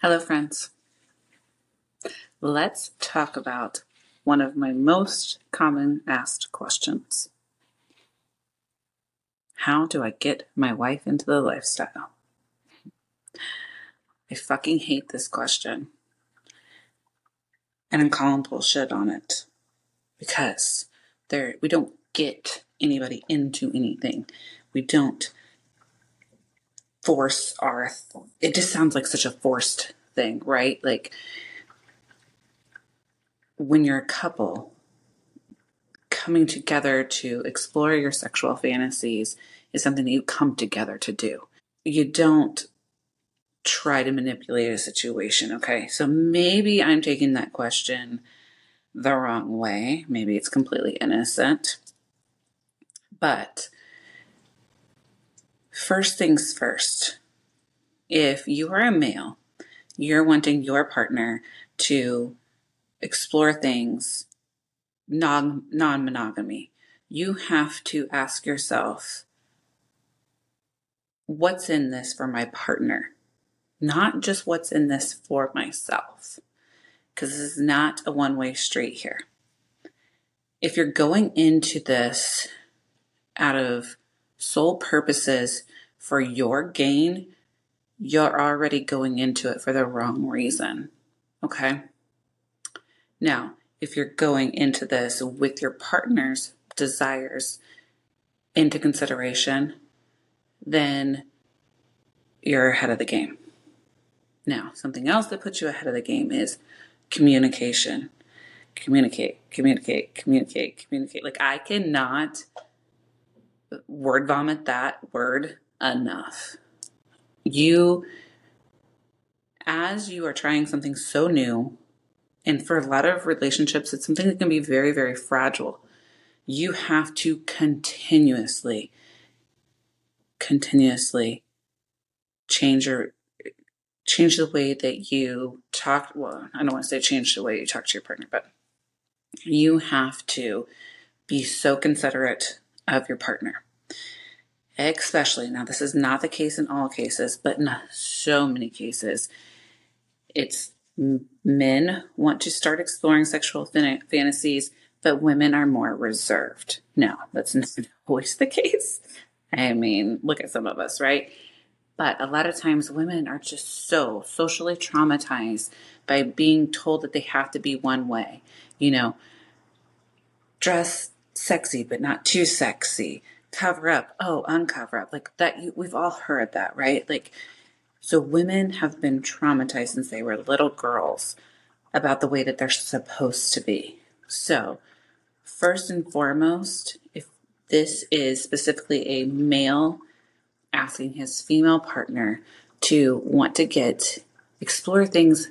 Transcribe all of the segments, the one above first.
Hello, friends. Let's talk about one of my most common asked questions How do I get my wife into the lifestyle? I fucking hate this question. And I'm calling bullshit on it because there we don't get anybody into anything. We don't force our it just sounds like such a forced thing, right? Like when you're a couple coming together to explore your sexual fantasies is something that you come together to do. You don't try to manipulate a situation, okay? So maybe I'm taking that question the wrong way. Maybe it's completely innocent. But first things first, if you are a male, you're wanting your partner to explore things non monogamy, you have to ask yourself, what's in this for my partner? Not just what's in this for myself. Because this is not a one way street here. If you're going into this out of sole purposes for your gain, you're already going into it for the wrong reason. Okay? Now, if you're going into this with your partner's desires into consideration, then you're ahead of the game. Now, something else that puts you ahead of the game is communication. Communicate, communicate, communicate, communicate. Like, I cannot word vomit that word enough. You, as you are trying something so new, and for a lot of relationships, it's something that can be very, very fragile. You have to continuously, continuously change your change the way that you talk. Well, I don't want to say change the way you talk to your partner, but you have to be so considerate of your partner. Especially now, this is not the case in all cases, but in so many cases, it's men want to start exploring sexual fan- fantasies, but women are more reserved. No, that's not always the case. I mean, look at some of us, right? But a lot of times women are just so socially traumatized by being told that they have to be one way. You know, dress sexy, but not too sexy. Cover up. Oh, uncover up. Like that. You, we've all heard that, right? Like, so women have been traumatized since they were little girls about the way that they're supposed to be. So, first and foremost, if this is specifically a male asking his female partner to want to get explore things,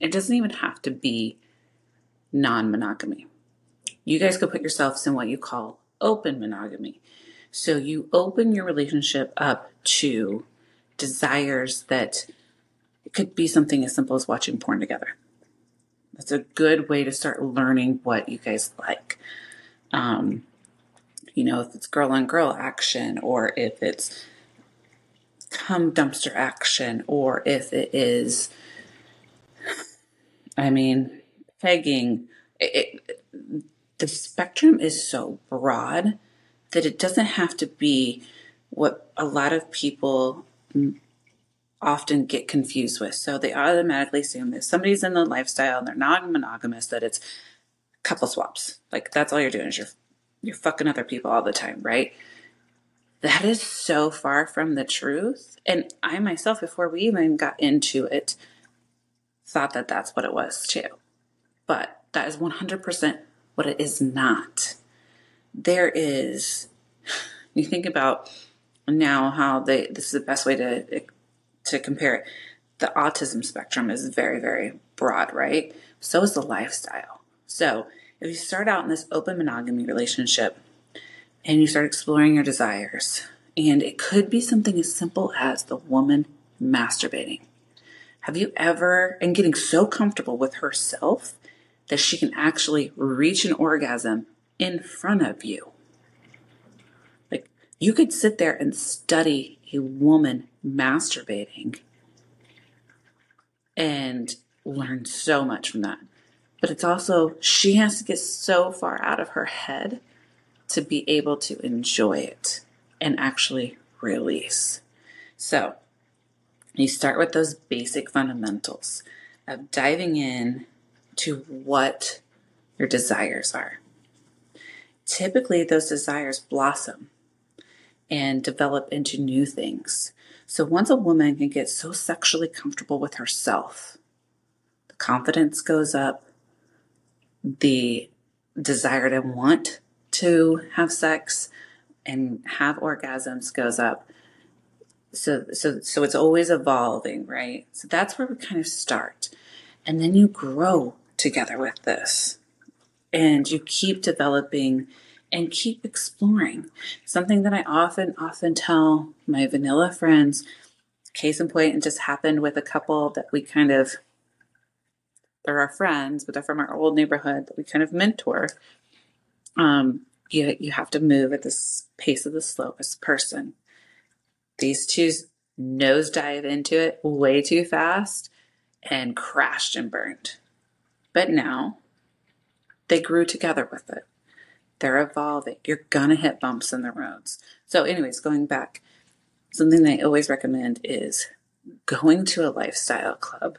it doesn't even have to be non monogamy. You guys could put yourselves in what you call open monogamy. So you open your relationship up to desires that could be something as simple as watching porn together. That's a good way to start learning what you guys like. Um, you know, if it's girl on girl action, or if it's come dumpster action, or if it is, I mean, pegging. It, it, the spectrum is so broad that it doesn't have to be what a lot of people often get confused with. So they automatically assume that somebody's in the lifestyle and they're not monogamous, that it's couple swaps. Like that's all you're doing is you're you're fucking other people all the time, right? That is so far from the truth. And I myself, before we even got into it, thought that that's what it was too. But that is 100% what it is not. There is, you think about now how they this is the best way to to compare it. The autism spectrum is very very broad, right? So is the lifestyle. So if you start out in this open monogamy relationship and you start exploring your desires, and it could be something as simple as the woman masturbating. Have you ever, and getting so comfortable with herself that she can actually reach an orgasm in front of you? Like you could sit there and study a woman masturbating and learn so much from that. But it's also, she has to get so far out of her head to be able to enjoy it and actually release. So, you start with those basic fundamentals of diving in to what your desires are. Typically, those desires blossom and develop into new things. So, once a woman can get so sexually comfortable with herself, the confidence goes up, the desire to want to have sex and have orgasms goes up. So, so, so it's always evolving, right? So that's where we kind of start. And then you grow together with this and you keep developing and keep exploring. Something that I often, often tell my vanilla friends, case in point, it just happened with a couple that we kind of, they're our friends, but they're from our old neighborhood that we kind of mentor. Um, you, you have to move at this pace of the slowest person. These two nosedive into it way too fast and crashed and burned. But now they grew together with it. They're evolving. You're gonna hit bumps in the roads. So, anyways, going back, something I always recommend is going to a lifestyle club,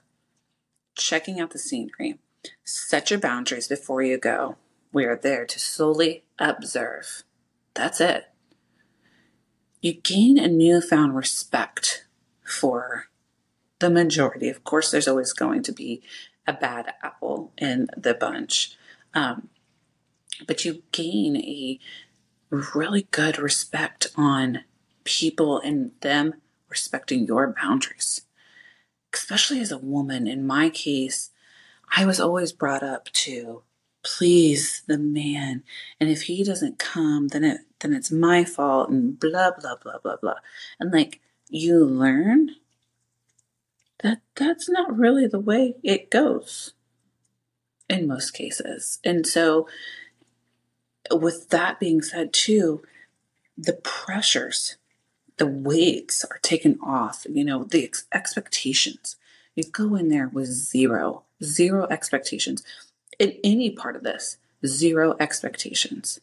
checking out the scenery, set your boundaries before you go. We are there to solely observe. That's it. You gain a newfound respect for the majority. Of course, there's always going to be a bad apple in the bunch. Um, but you gain a really good respect on people and them respecting your boundaries. Especially as a woman, in my case, I was always brought up to please the man. And if he doesn't come, then it then it's my fault and blah blah blah blah blah. And like you learn that that's not really the way it goes in most cases. And so with that being said, too, the pressures, the weights are taken off, you know, the ex- expectations. You go in there with zero, zero expectations. In any part of this, zero expectations.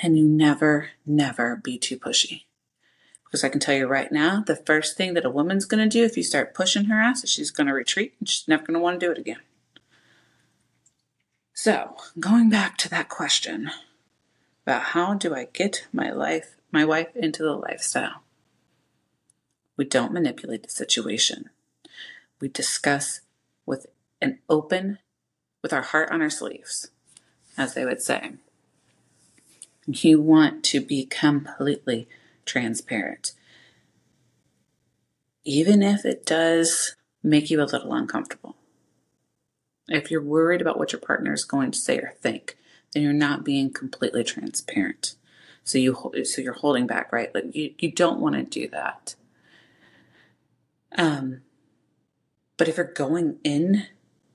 And you never, never be too pushy. Because I can tell you right now, the first thing that a woman's going to do if you start pushing her ass is she's going to retreat and she's never going to want to do it again. So, going back to that question about how do I get my life, my wife into the lifestyle. We don't manipulate the situation. We discuss with an open, with our heart on our sleeves, as they would say. You want to be completely transparent. Even if it does make you a little uncomfortable. If you're worried about what your partner is going to say or think, then you're not being completely transparent. So you so you're holding back, right? Like you, you don't want to do that. Um, but if you're going in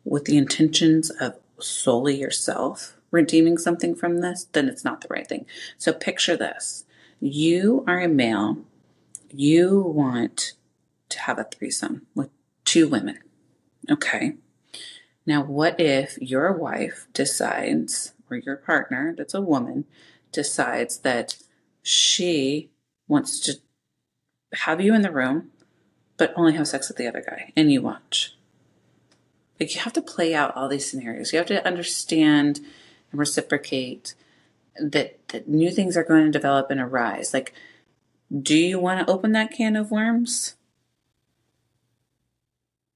with the intentions of solely yourself redeeming something from this, then it's not the right thing. So picture this. You are a male. You want to have a threesome with two women. Okay. Now, what if your wife decides or your partner, that's a woman, decides that she wants to have you in the room, but only have sex with the other guy, and you watch. Like you have to play out all these scenarios. You have to understand and reciprocate that that new things are going to develop and arise. Like, do you want to open that can of worms?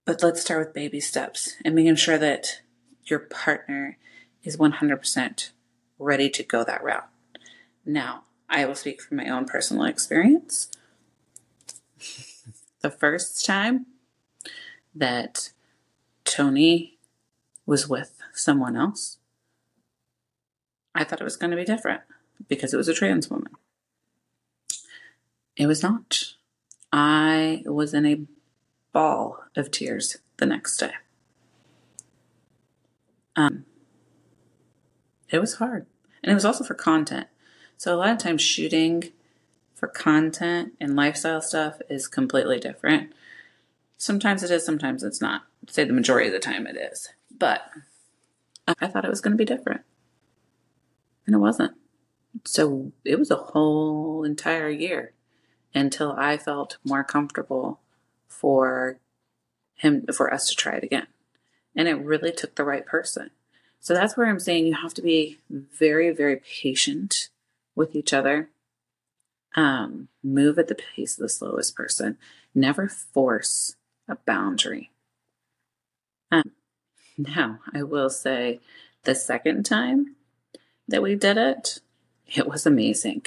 But let's start with baby steps and making sure that your partner is 100% ready to go that route. Now, I will speak from my own personal experience. the first time that Tony was with someone else, I thought it was going to be different because it was a trans woman. It was not. I was in a ball of tears the next day. Um, it was hard. And it was also for content. So a lot of times shooting for content and lifestyle stuff is completely different. Sometimes it is, sometimes it's not. I'd say the majority of the time it is. But I thought it was going to be different. And it wasn't. So it was a whole entire year until I felt more comfortable for him, for us to try it again. And it really took the right person. So that's where I'm saying you have to be very, very patient with each other. Um, move at the pace of the slowest person. Never force a boundary. Um, now, I will say the second time that we did it, it was amazing.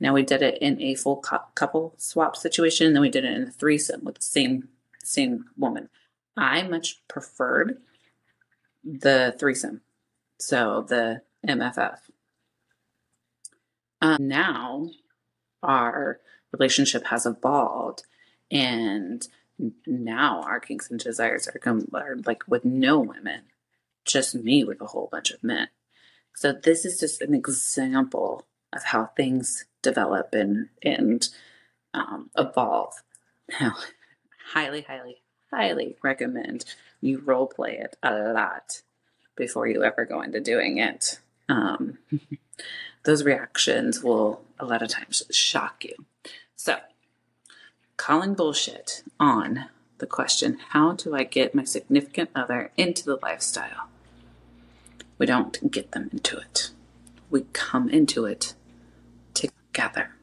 Now we did it in a full couple swap situation, then we did it in a threesome with the same same woman. I much preferred the threesome, so the MFF. Um, now our relationship has evolved, and now our kinks and desires are, come, are like with no women, just me with a whole bunch of men. So this is just an example of how things develop and and um, evolve. Now, highly, highly, highly recommend you role play it a lot before you ever go into doing it. Um, those reactions will a lot of times shock you. So, calling bullshit on the question how do I get my significant other into the lifestyle? We don't get them into it, we come into it together.